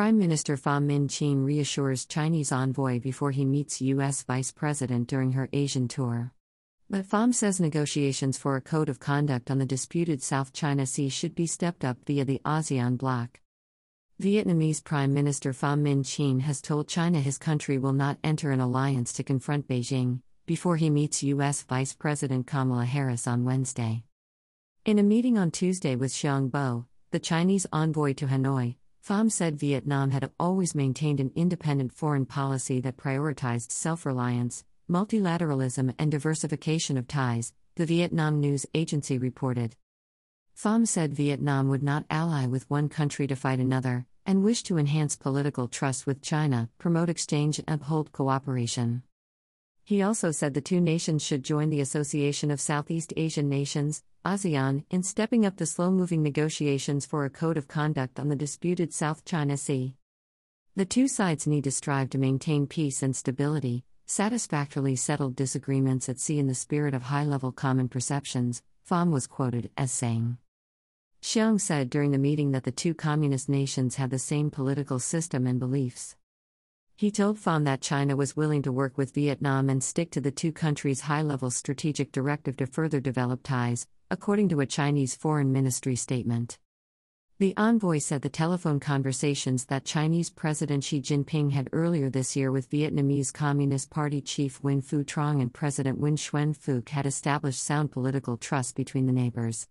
Prime Minister Pham Minh Chinh reassures Chinese envoy before he meets U.S. Vice President during her Asian tour. But Pham says negotiations for a code of conduct on the disputed South China Sea should be stepped up via the ASEAN bloc. Vietnamese Prime Minister Pham Minh Chinh has told China his country will not enter an alliance to confront Beijing before he meets U.S. Vice President Kamala Harris on Wednesday. In a meeting on Tuesday with Xiong Bo, the Chinese envoy to Hanoi, Pham said Vietnam had always maintained an independent foreign policy that prioritized self reliance, multilateralism, and diversification of ties, the Vietnam News Agency reported. Pham said Vietnam would not ally with one country to fight another, and wished to enhance political trust with China, promote exchange, and uphold cooperation. He also said the two nations should join the Association of Southeast Asian Nations, ASEAN, in stepping up the slow moving negotiations for a code of conduct on the disputed South China Sea. The two sides need to strive to maintain peace and stability, satisfactorily settle disagreements at sea in the spirit of high level common perceptions, Pham was quoted as saying. Xiong said during the meeting that the two communist nations had the same political system and beliefs. He told Pham that China was willing to work with Vietnam and stick to the two countries' high level strategic directive to further develop ties, according to a Chinese Foreign Ministry statement. The envoy said the telephone conversations that Chinese President Xi Jinping had earlier this year with Vietnamese Communist Party chief Nguyen Phu Trong and President Nguyen Xuan Phuc had established sound political trust between the neighbors.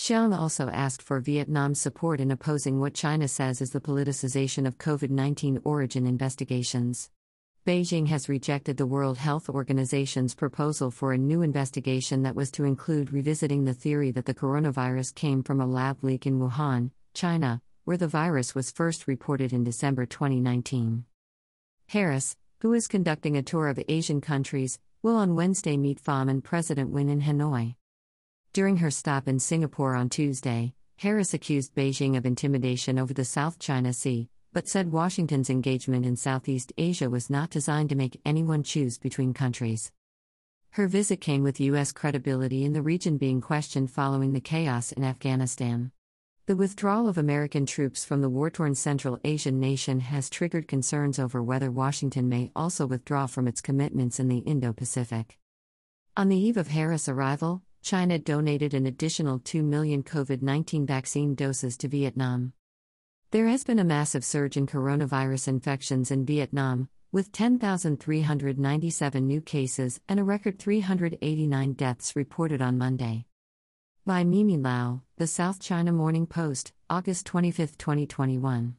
Xiong also asked for Vietnam's support in opposing what China says is the politicization of COVID 19 origin investigations. Beijing has rejected the World Health Organization's proposal for a new investigation that was to include revisiting the theory that the coronavirus came from a lab leak in Wuhan, China, where the virus was first reported in December 2019. Harris, who is conducting a tour of Asian countries, will on Wednesday meet Pham and President Nguyen in Hanoi. During her stop in Singapore on Tuesday, Harris accused Beijing of intimidation over the South China Sea, but said Washington's engagement in Southeast Asia was not designed to make anyone choose between countries. Her visit came with U.S. credibility in the region being questioned following the chaos in Afghanistan. The withdrawal of American troops from the war torn Central Asian nation has triggered concerns over whether Washington may also withdraw from its commitments in the Indo Pacific. On the eve of Harris' arrival, China donated an additional 2 million COVID 19 vaccine doses to Vietnam. There has been a massive surge in coronavirus infections in Vietnam, with 10,397 new cases and a record 389 deaths reported on Monday. By Mimi Lau, The South China Morning Post, August 25, 2021.